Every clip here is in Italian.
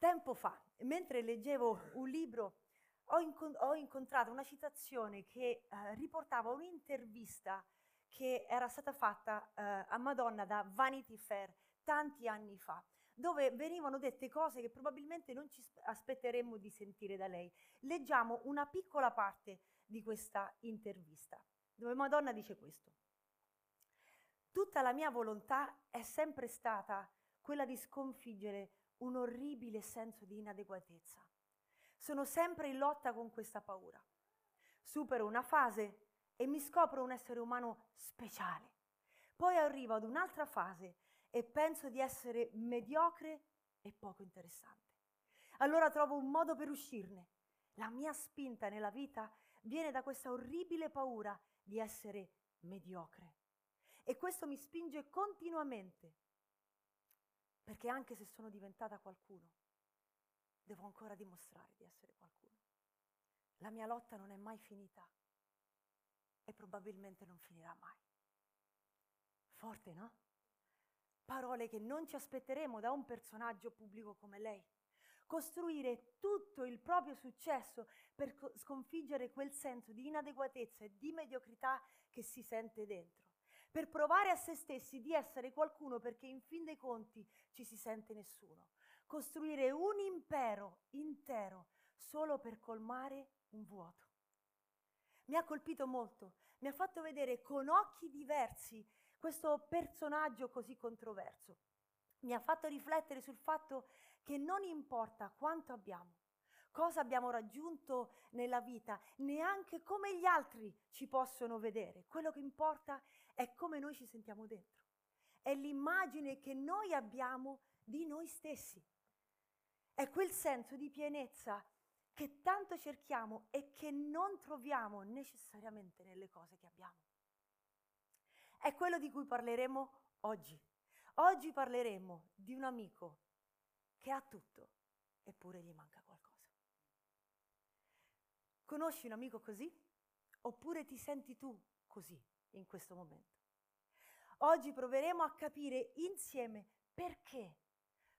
Tempo fa, mentre leggevo un libro, ho, incont- ho incontrato una citazione che eh, riportava un'intervista che era stata fatta eh, a Madonna da Vanity Fair tanti anni fa, dove venivano dette cose che probabilmente non ci aspetteremmo di sentire da lei. Leggiamo una piccola parte di questa intervista, dove Madonna dice questo. Tutta la mia volontà è sempre stata quella di sconfiggere un orribile senso di inadeguatezza. Sono sempre in lotta con questa paura. Supero una fase e mi scopro un essere umano speciale. Poi arrivo ad un'altra fase e penso di essere mediocre e poco interessante. Allora trovo un modo per uscirne. La mia spinta nella vita viene da questa orribile paura di essere mediocre. E questo mi spinge continuamente perché anche se sono diventata qualcuno, devo ancora dimostrare di essere qualcuno. La mia lotta non è mai finita e probabilmente non finirà mai. Forte, no? Parole che non ci aspetteremo da un personaggio pubblico come lei. Costruire tutto il proprio successo per sconfiggere quel senso di inadeguatezza e di mediocrità che si sente dentro per provare a se stessi di essere qualcuno perché in fin dei conti ci si sente nessuno. Costruire un impero intero solo per colmare un vuoto. Mi ha colpito molto, mi ha fatto vedere con occhi diversi questo personaggio così controverso. Mi ha fatto riflettere sul fatto che non importa quanto abbiamo, cosa abbiamo raggiunto nella vita, neanche come gli altri ci possono vedere. Quello che importa è come noi ci sentiamo dentro. È l'immagine che noi abbiamo di noi stessi. È quel senso di pienezza che tanto cerchiamo e che non troviamo necessariamente nelle cose che abbiamo. È quello di cui parleremo oggi. Oggi parleremo di un amico che ha tutto, eppure gli manca qualcosa. Conosci un amico così? Oppure ti senti tu così in questo momento? Oggi proveremo a capire insieme perché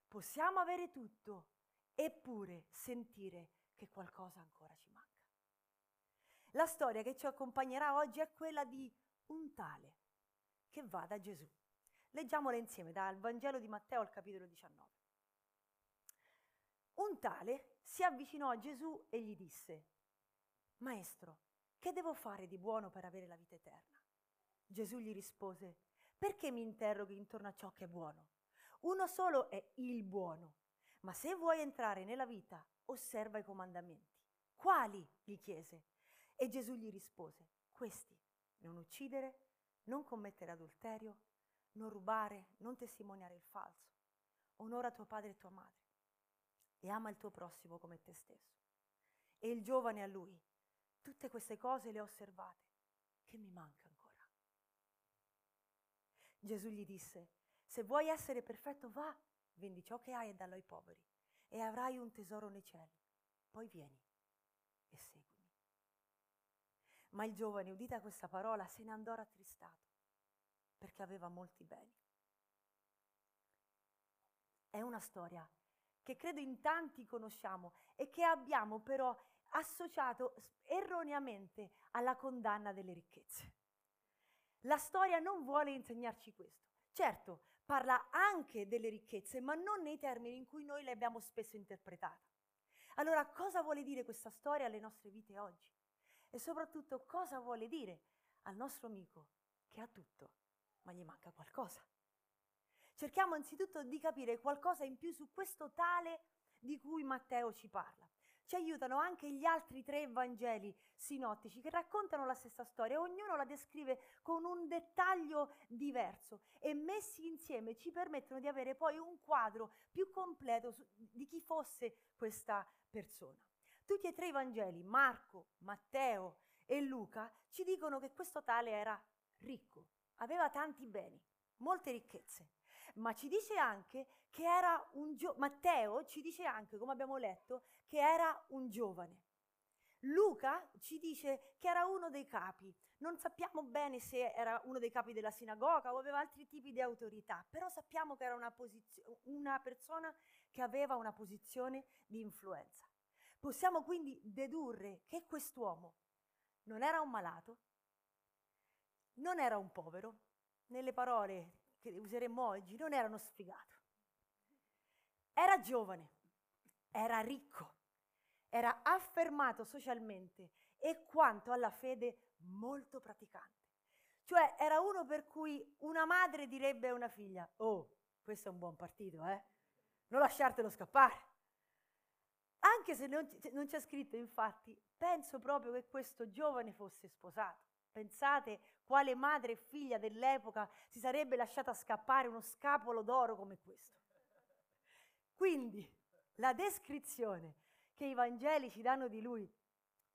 possiamo avere tutto eppure sentire che qualcosa ancora ci manca. La storia che ci accompagnerà oggi è quella di un tale che va da Gesù. Leggiamola insieme dal Vangelo di Matteo al capitolo 19. Un tale si avvicinò a Gesù e gli disse, Maestro, che devo fare di buono per avere la vita eterna? Gesù gli rispose, perché mi interroghi intorno a ciò che è buono? Uno solo è il buono, ma se vuoi entrare nella vita, osserva i comandamenti. Quali? gli chiese. E Gesù gli rispose, questi, non uccidere, non commettere adulterio, non rubare, non testimoniare il falso, onora tuo padre e tua madre e ama il tuo prossimo come te stesso. E il giovane a lui, Tutte queste cose le ho osservate. Che mi manca? Gesù gli disse, se vuoi essere perfetto, va, vendi ciò che hai e dallo ai poveri e avrai un tesoro nei cieli. Poi vieni e seguimi. Ma il giovane, udita questa parola, se ne andò rattristato perché aveva molti beni. È una storia che credo in tanti conosciamo e che abbiamo però associato erroneamente alla condanna delle ricchezze. La storia non vuole insegnarci questo. Certo, parla anche delle ricchezze, ma non nei termini in cui noi le abbiamo spesso interpretate. Allora, cosa vuole dire questa storia alle nostre vite oggi? E soprattutto, cosa vuole dire al nostro amico che ha tutto, ma gli manca qualcosa? Cerchiamo anzitutto di capire qualcosa in più su questo tale di cui Matteo ci parla ci aiutano anche gli altri tre Vangeli sinottici che raccontano la stessa storia, ognuno la descrive con un dettaglio diverso e messi insieme ci permettono di avere poi un quadro più completo di chi fosse questa persona. Tutti e tre i Vangeli, Marco, Matteo e Luca, ci dicono che questo tale era ricco, aveva tanti beni, molte ricchezze ma ci dice anche che era un giovane, Matteo ci dice anche, come abbiamo letto, che era un giovane. Luca ci dice che era uno dei capi, Non sappiamo bene se era uno dei capi della sinagoga o aveva altri tipi di autorità, però sappiamo che era una, posizio- una persona che aveva una posizione di influenza. Possiamo quindi dedurre che quest'uomo non era un malato, non era un povero, nelle parole che useremmo oggi, non era uno sfigato. Era giovane, era ricco, era affermato socialmente e quanto alla fede molto praticante. Cioè era uno per cui una madre direbbe a una figlia, oh, questo è un buon partito, eh? Non lasciartelo scappare. Anche se non, non c'è scritto, infatti, penso proprio che questo giovane fosse sposato. Pensate quale madre e figlia dell'epoca si sarebbe lasciata scappare uno scapolo d'oro come questo. Quindi la descrizione che i Vangeli ci danno di lui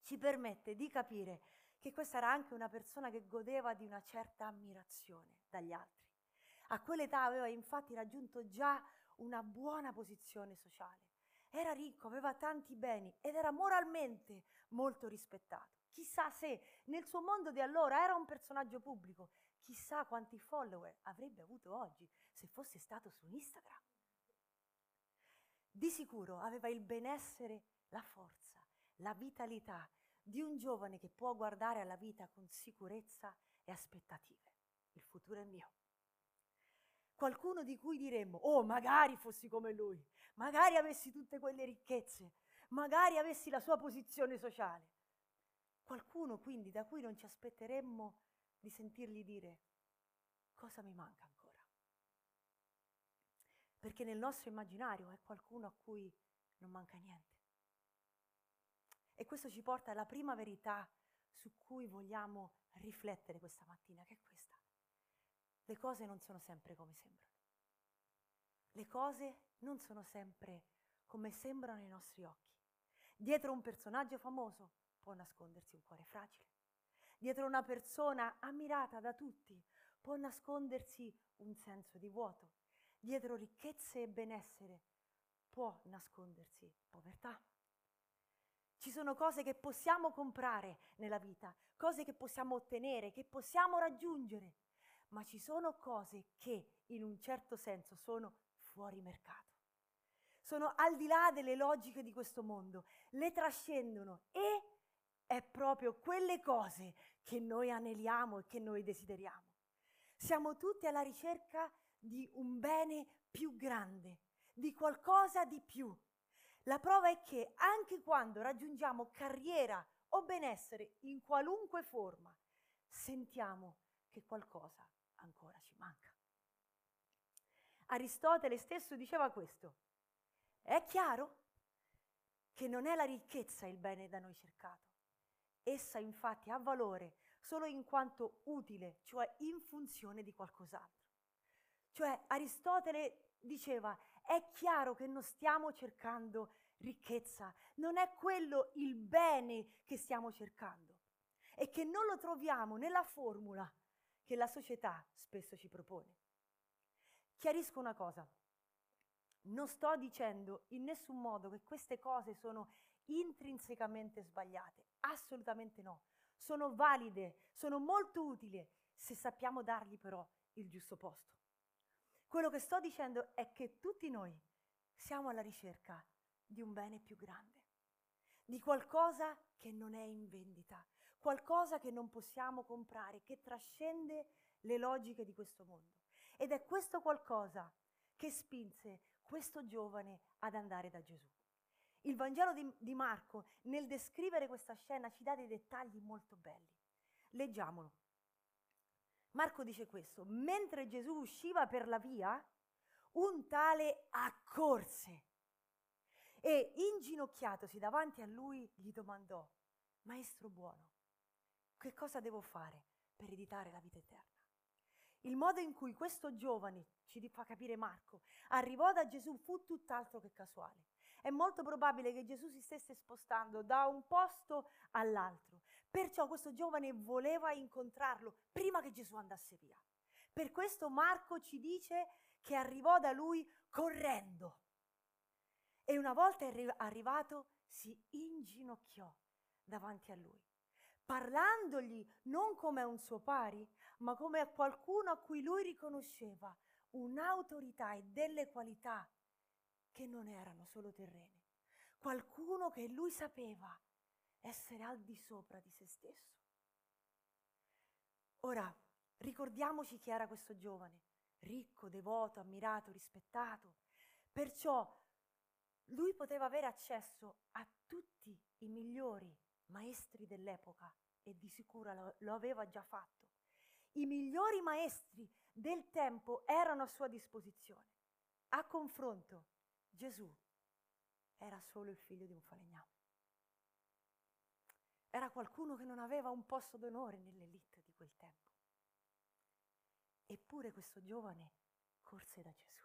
ci permette di capire che questa era anche una persona che godeva di una certa ammirazione dagli altri. A quell'età aveva infatti raggiunto già una buona posizione sociale. Era ricco, aveva tanti beni ed era moralmente molto rispettato. Chissà se nel suo mondo di allora era un personaggio pubblico, chissà quanti follower avrebbe avuto oggi se fosse stato su Instagram. Di sicuro aveva il benessere, la forza, la vitalità di un giovane che può guardare alla vita con sicurezza e aspettative. Il futuro è mio. Qualcuno di cui diremmo, oh magari fossi come lui, magari avessi tutte quelle ricchezze, magari avessi la sua posizione sociale. Qualcuno quindi da cui non ci aspetteremmo di sentirgli dire cosa mi manca ancora. Perché nel nostro immaginario è qualcuno a cui non manca niente. E questo ci porta alla prima verità su cui vogliamo riflettere questa mattina, che è questa. Le cose non sono sempre come sembrano. Le cose non sono sempre come sembrano ai nostri occhi. Dietro un personaggio famoso può nascondersi un cuore fragile. Dietro una persona ammirata da tutti può nascondersi un senso di vuoto. Dietro ricchezze e benessere può nascondersi povertà. Ci sono cose che possiamo comprare nella vita, cose che possiamo ottenere, che possiamo raggiungere, ma ci sono cose che in un certo senso sono fuori mercato. Sono al di là delle logiche di questo mondo, le trascendono e è proprio quelle cose che noi aneliamo e che noi desideriamo. Siamo tutti alla ricerca di un bene più grande, di qualcosa di più. La prova è che anche quando raggiungiamo carriera o benessere in qualunque forma, sentiamo che qualcosa ancora ci manca. Aristotele stesso diceva questo. È chiaro che non è la ricchezza il bene da noi cercato, Essa infatti ha valore solo in quanto utile, cioè in funzione di qualcos'altro. Cioè Aristotele diceva, è chiaro che non stiamo cercando ricchezza, non è quello il bene che stiamo cercando e che non lo troviamo nella formula che la società spesso ci propone. Chiarisco una cosa, non sto dicendo in nessun modo che queste cose sono intrinsecamente sbagliate, assolutamente no. Sono valide, sono molto utili se sappiamo dargli però il giusto posto. Quello che sto dicendo è che tutti noi siamo alla ricerca di un bene più grande, di qualcosa che non è in vendita, qualcosa che non possiamo comprare, che trascende le logiche di questo mondo. Ed è questo qualcosa che spinse questo giovane ad andare da Gesù. Il Vangelo di, di Marco, nel descrivere questa scena, ci dà dei dettagli molto belli. Leggiamolo. Marco dice questo, mentre Gesù usciva per la via, un tale accorse e inginocchiatosi davanti a lui gli domandò, Maestro buono, che cosa devo fare per ereditare la vita eterna? Il modo in cui questo giovane, ci fa capire Marco, arrivò da Gesù fu tutt'altro che casuale è molto probabile che Gesù si stesse spostando da un posto all'altro. Perciò questo giovane voleva incontrarlo prima che Gesù andasse via. Per questo Marco ci dice che arrivò da lui correndo. E una volta arrivato si inginocchiò davanti a lui. parlandogli non come a un suo pari, ma come a qualcuno a cui lui riconosceva un'autorità e delle qualità che non erano solo terrene, qualcuno che lui sapeva essere al di sopra di se stesso. Ora, ricordiamoci chi era questo giovane, ricco, devoto, ammirato, rispettato. Perciò lui poteva avere accesso a tutti i migliori maestri dell'epoca e di sicuro lo, lo aveva già fatto. I migliori maestri del tempo erano a sua disposizione. A confronto, Gesù era solo il figlio di un falegname. Era qualcuno che non aveva un posto d'onore nell'elite di quel tempo. Eppure questo giovane corse da Gesù.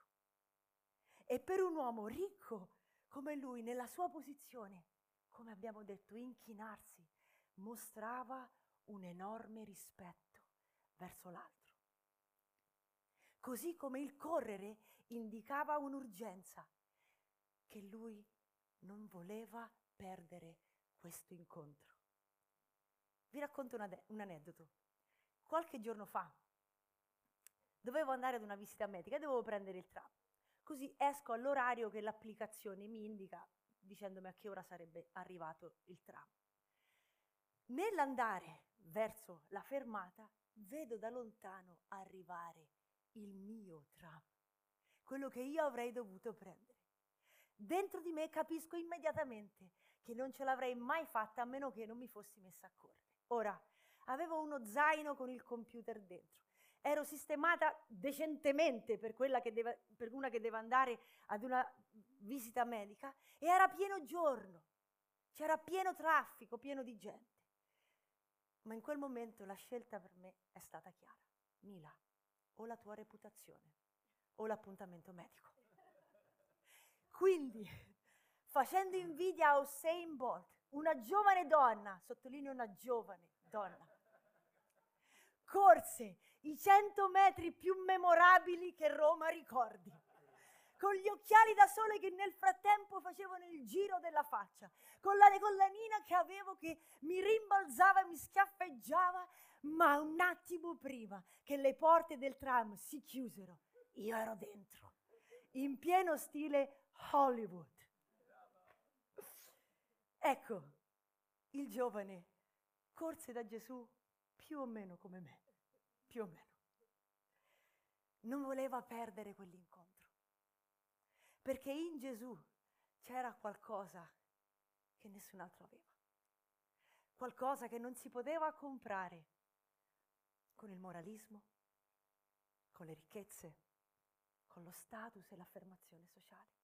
E per un uomo ricco come lui, nella sua posizione, come abbiamo detto, inchinarsi, mostrava un enorme rispetto verso l'altro. Così come il correre indicava un'urgenza che lui non voleva perdere questo incontro. Vi racconto un, un aneddoto. Qualche giorno fa dovevo andare ad una visita medica e dovevo prendere il tram. Così esco all'orario che l'applicazione mi indica dicendomi a che ora sarebbe arrivato il tram. Nell'andare verso la fermata vedo da lontano arrivare il mio tram, quello che io avrei dovuto prendere. Dentro di me capisco immediatamente che non ce l'avrei mai fatta a meno che non mi fossi messa a correre. Ora, avevo uno zaino con il computer dentro. Ero sistemata decentemente per, deve, per una che deve andare ad una visita medica e era pieno giorno. C'era pieno traffico, pieno di gente. Ma in quel momento la scelta per me è stata chiara. Mila, o la tua reputazione o l'appuntamento medico. Quindi, facendo invidia a Usain Bolt, una giovane donna, sottolineo una giovane donna, corse i 100 metri più memorabili che Roma ricordi con gli occhiali da sole che nel frattempo facevano il giro della faccia, con la collanina che avevo che mi rimbalzava e mi schiaffeggiava, ma un attimo prima che le porte del tram si chiusero, io ero dentro, in pieno stile Hollywood. Ecco, il giovane corse da Gesù più o meno come me, più o meno. Non voleva perdere quell'incontro perché in Gesù c'era qualcosa che nessun altro aveva, qualcosa che non si poteva comprare con il moralismo, con le ricchezze, con lo status e l'affermazione sociale,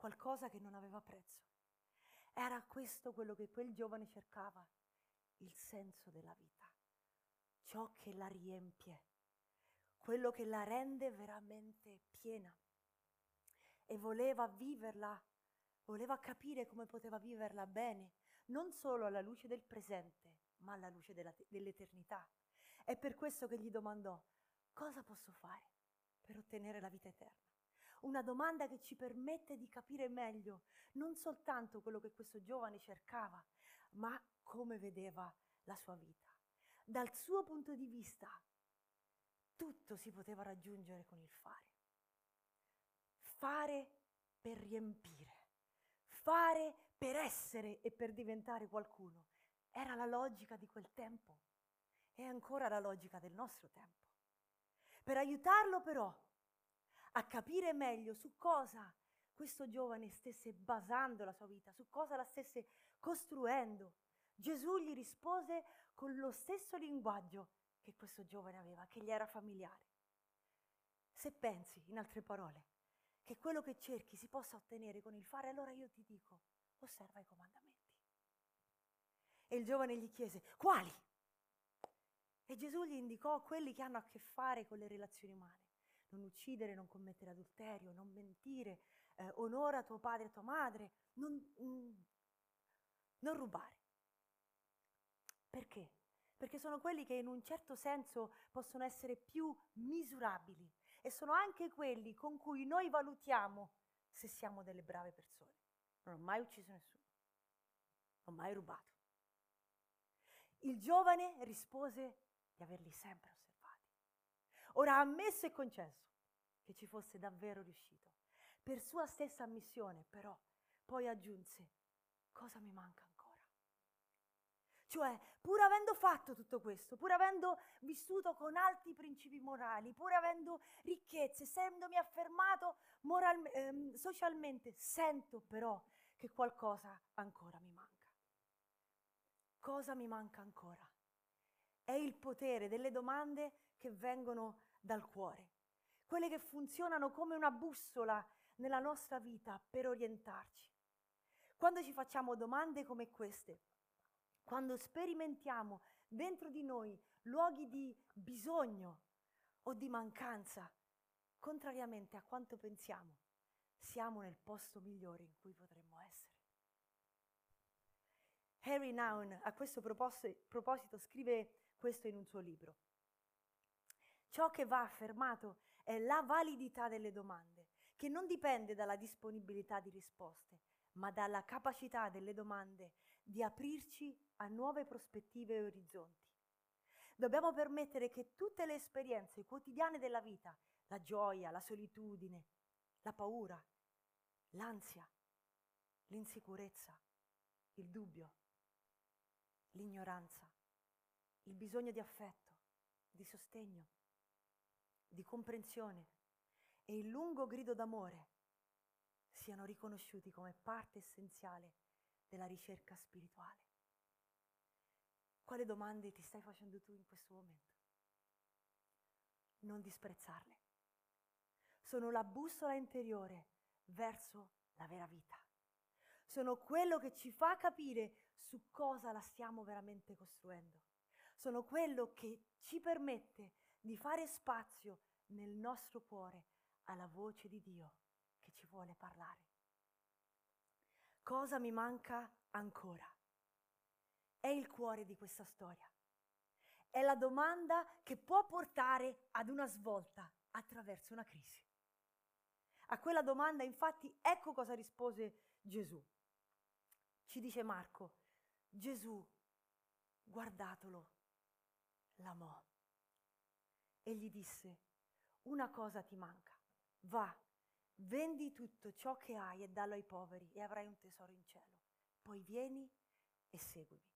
qualcosa che non aveva prezzo. Era questo quello che quel giovane cercava, il senso della vita, ciò che la riempie, quello che la rende veramente piena e voleva viverla, voleva capire come poteva viverla bene, non solo alla luce del presente, ma alla luce della, dell'eternità. È per questo che gli domandò, cosa posso fare per ottenere la vita eterna? Una domanda che ci permette di capire meglio non soltanto quello che questo giovane cercava, ma come vedeva la sua vita. Dal suo punto di vista, tutto si poteva raggiungere con il fare fare per riempire, fare per essere e per diventare qualcuno. Era la logica di quel tempo, è ancora la logica del nostro tempo. Per aiutarlo però a capire meglio su cosa questo giovane stesse basando la sua vita, su cosa la stesse costruendo, Gesù gli rispose con lo stesso linguaggio che questo giovane aveva, che gli era familiare. Se pensi, in altre parole, che quello che cerchi si possa ottenere con il fare, allora io ti dico, osserva i comandamenti. E il giovane gli chiese, quali? E Gesù gli indicò quelli che hanno a che fare con le relazioni umane. Non uccidere, non commettere adulterio, non mentire, eh, onora tuo padre e tua madre, non, mm, non rubare. Perché? Perché sono quelli che in un certo senso possono essere più misurabili e sono anche quelli con cui noi valutiamo se siamo delle brave persone. Non ho mai ucciso nessuno, non ho mai rubato. Il giovane rispose di averli sempre osservati. Ora ammesso e concesso che ci fosse davvero riuscito. Per sua stessa ammissione, però, poi aggiunse, cosa mi manca ancora? Cioè, pur avendo fatto tutto questo, pur avendo vissuto con alti principi morali, pur avendo ricchezze, essendomi affermato moral, ehm, socialmente, sento però che qualcosa ancora mi manca. Cosa mi manca ancora? È il potere delle domande che vengono dal cuore, quelle che funzionano come una bussola nella nostra vita per orientarci. Quando ci facciamo domande come queste, quando sperimentiamo dentro di noi luoghi di bisogno o di mancanza, contrariamente a quanto pensiamo, siamo nel posto migliore in cui potremmo essere. Harry Naun a questo proposito scrive questo in un suo libro. Ciò che va affermato è la validità delle domande, che non dipende dalla disponibilità di risposte, ma dalla capacità delle domande di aprirci a nuove prospettive e orizzonti. Dobbiamo permettere che tutte le esperienze quotidiane della vita, la gioia, la solitudine, la paura, l'ansia, l'insicurezza, il dubbio, l'ignoranza, il bisogno di affetto, di sostegno, di comprensione e il lungo grido d'amore siano riconosciuti come parte essenziale della ricerca spirituale. Quale domande ti stai facendo tu in questo momento? Non disprezzarle. Sono la bussola interiore verso la vera vita. Sono quello che ci fa capire su cosa la stiamo veramente costruendo. Sono quello che ci permette di fare spazio nel nostro cuore alla voce di Dio che ci vuole parlare. Cosa mi manca ancora? È il cuore di questa storia. È la domanda che può portare ad una svolta attraverso una crisi. A quella domanda, infatti, ecco cosa rispose Gesù. Ci dice Marco, Gesù, guardatelo, l'amò e gli disse, una cosa ti manca, va, vendi tutto ciò che hai e dallo ai poveri e avrai un tesoro in cielo. Poi vieni e seguimi.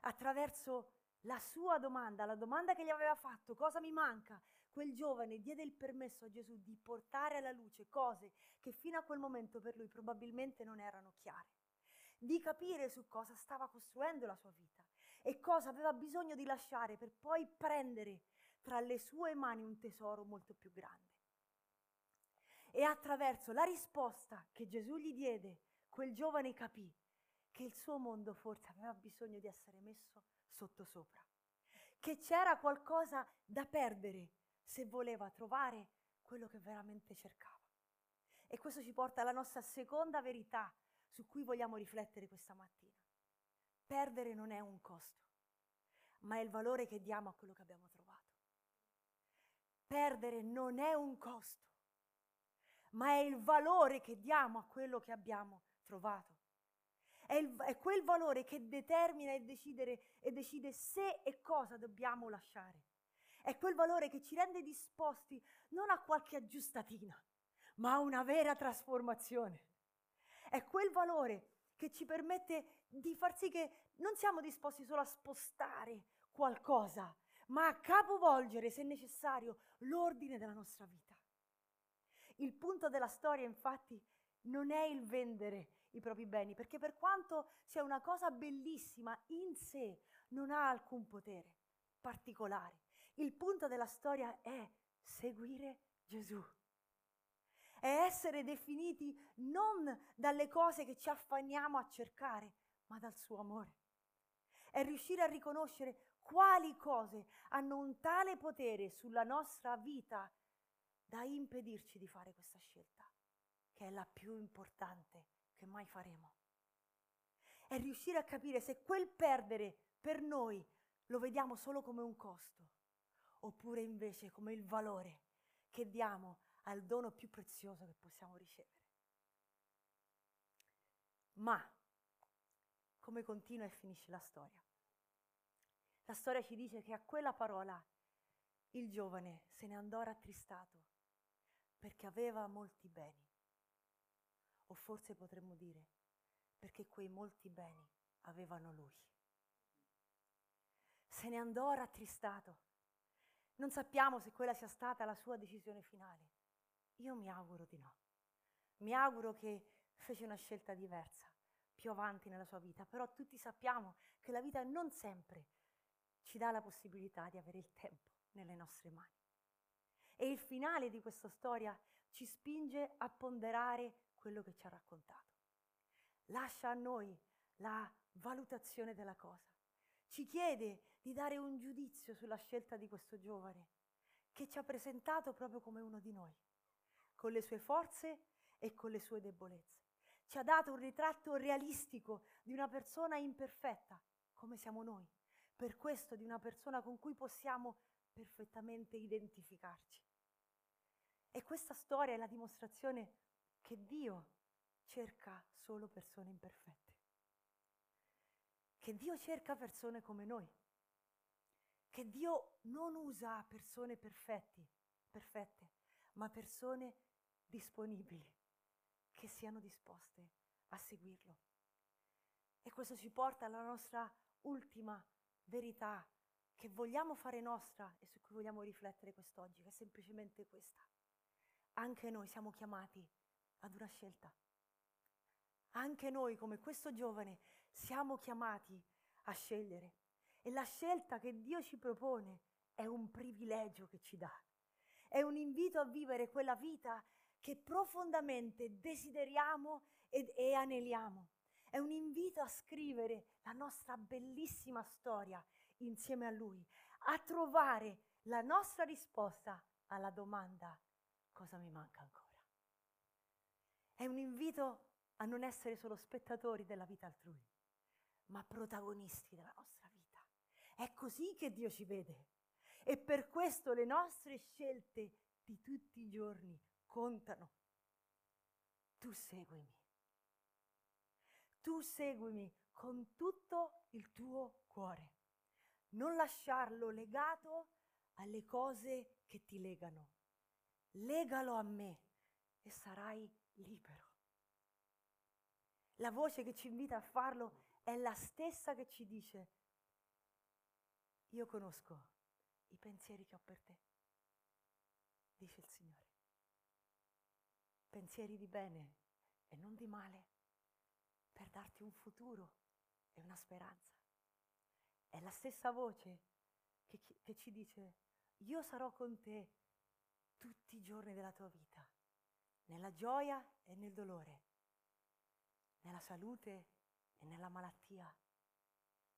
Attraverso la sua domanda, la domanda che gli aveva fatto, cosa mi manca? Quel giovane diede il permesso a Gesù di portare alla luce cose che fino a quel momento per lui probabilmente non erano chiare, di capire su cosa stava costruendo la sua vita e cosa aveva bisogno di lasciare per poi prendere tra le sue mani un tesoro molto più grande. E attraverso la risposta che Gesù gli diede, quel giovane capì che il suo mondo forse aveva bisogno di essere messo sottosopra, che c'era qualcosa da perdere se voleva trovare quello che veramente cercava. E questo ci porta alla nostra seconda verità su cui vogliamo riflettere questa mattina. Perdere non è un costo, ma è il valore che diamo a quello che abbiamo trovato. Perdere non è un costo, ma è il valore che diamo a quello che abbiamo trovato. È, il, è quel valore che determina e, e decide se e cosa dobbiamo lasciare. È quel valore che ci rende disposti non a qualche aggiustatina, ma a una vera trasformazione. È quel valore che ci permette di far sì che non siamo disposti solo a spostare qualcosa, ma a capovolgere, se necessario, l'ordine della nostra vita. Il punto della storia, infatti, non è il vendere i propri beni, perché per quanto sia una cosa bellissima in sé, non ha alcun potere particolare. Il punto della storia è seguire Gesù. È essere definiti non dalle cose che ci affanniamo a cercare, ma dal suo amore. È riuscire a riconoscere quali cose hanno un tale potere sulla nostra vita da impedirci di fare questa scelta, che è la più importante che mai faremo. È riuscire a capire se quel perdere per noi lo vediamo solo come un costo, oppure invece come il valore che diamo al dono più prezioso che possiamo ricevere. Ma come continua e finisce la storia? La storia ci dice che a quella parola il giovane se ne andò rattristato perché aveva molti beni. O forse potremmo dire perché quei molti beni avevano lui. Se ne andò rattristato. Non sappiamo se quella sia stata la sua decisione finale. Io mi auguro di no. Mi auguro che fece una scelta diversa più avanti nella sua vita, però tutti sappiamo che la vita non sempre ci dà la possibilità di avere il tempo nelle nostre mani. E il finale di questa storia ci spinge a ponderare quello che ci ha raccontato. Lascia a noi la valutazione della cosa. Ci chiede di dare un giudizio sulla scelta di questo giovane che ci ha presentato proprio come uno di noi, con le sue forze e con le sue debolezze ci ha dato un ritratto realistico di una persona imperfetta, come siamo noi. Per questo di una persona con cui possiamo perfettamente identificarci. E questa storia è la dimostrazione che Dio cerca solo persone imperfette. Che Dio cerca persone come noi. Che Dio non usa persone perfetti, perfette, ma persone disponibili che siano disposte a seguirlo. E questo ci porta alla nostra ultima verità che vogliamo fare nostra e su cui vogliamo riflettere quest'oggi, che è semplicemente questa. Anche noi siamo chiamati ad una scelta. Anche noi, come questo giovane, siamo chiamati a scegliere. E la scelta che Dio ci propone è un privilegio che ci dà. È un invito a vivere quella vita che profondamente desideriamo ed, e aneliamo. È un invito a scrivere la nostra bellissima storia insieme a Lui, a trovare la nostra risposta alla domanda cosa mi manca ancora. È un invito a non essere solo spettatori della vita altrui, ma protagonisti della nostra vita. È così che Dio ci vede. E per questo le nostre scelte di tutti i giorni contano. Tu seguimi. Tu seguimi con tutto il tuo cuore. Non lasciarlo legato alle cose che ti legano. Legalo a me e sarai libero. La voce che ci invita a farlo è la stessa che ci dice, io conosco i pensieri che ho per te, dice il Signore pensieri di bene e non di male, per darti un futuro e una speranza. È la stessa voce che, che ci dice, io sarò con te tutti i giorni della tua vita, nella gioia e nel dolore, nella salute e nella malattia,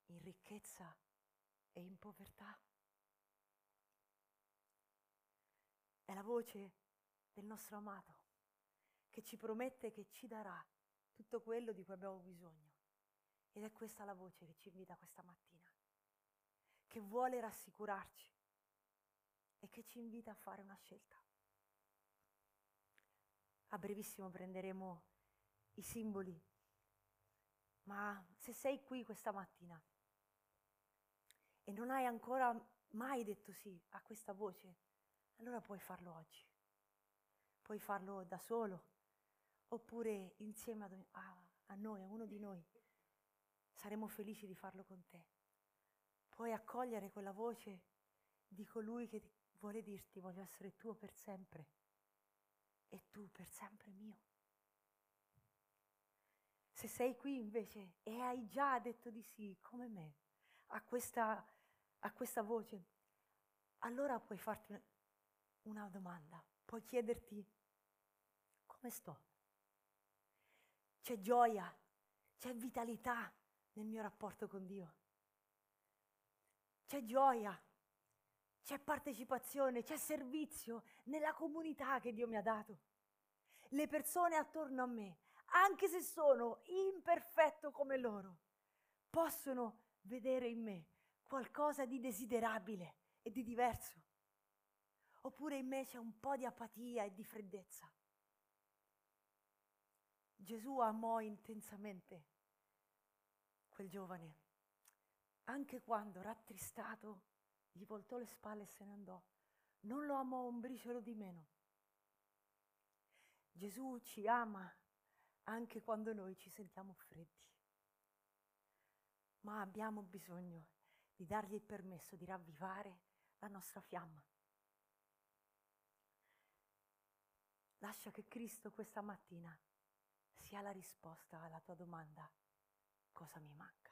in ricchezza e in povertà. È la voce del nostro amato che ci promette che ci darà tutto quello di cui abbiamo bisogno. Ed è questa la voce che ci invita questa mattina, che vuole rassicurarci e che ci invita a fare una scelta. A brevissimo prenderemo i simboli, ma se sei qui questa mattina e non hai ancora mai detto sì a questa voce, allora puoi farlo oggi. Puoi farlo da solo, oppure insieme a, noi, a uno di noi. Saremo felici di farlo con te. Puoi accogliere quella voce di colui che vuole dirti voglio essere tuo per sempre e tu per sempre mio. Se sei qui invece e hai già detto di sì, come me, a questa, a questa voce, allora puoi farti una domanda, puoi chiederti come sto? C'è gioia, c'è vitalità nel mio rapporto con Dio. C'è gioia, c'è partecipazione, c'è servizio nella comunità che Dio mi ha dato. Le persone attorno a me, anche se sono imperfetto come loro, possono vedere in me qualcosa di desiderabile e di diverso. Oppure in me c'è un po' di apatia e di freddezza. Gesù amò intensamente quel giovane, anche quando rattristato gli voltò le spalle e se ne andò, non lo amò un briciolo di meno. Gesù ci ama anche quando noi ci sentiamo freddi, ma abbiamo bisogno di dargli il permesso di ravvivare la nostra fiamma. Lascia che Cristo questa mattina sia la risposta alla tua domanda, cosa mi manca?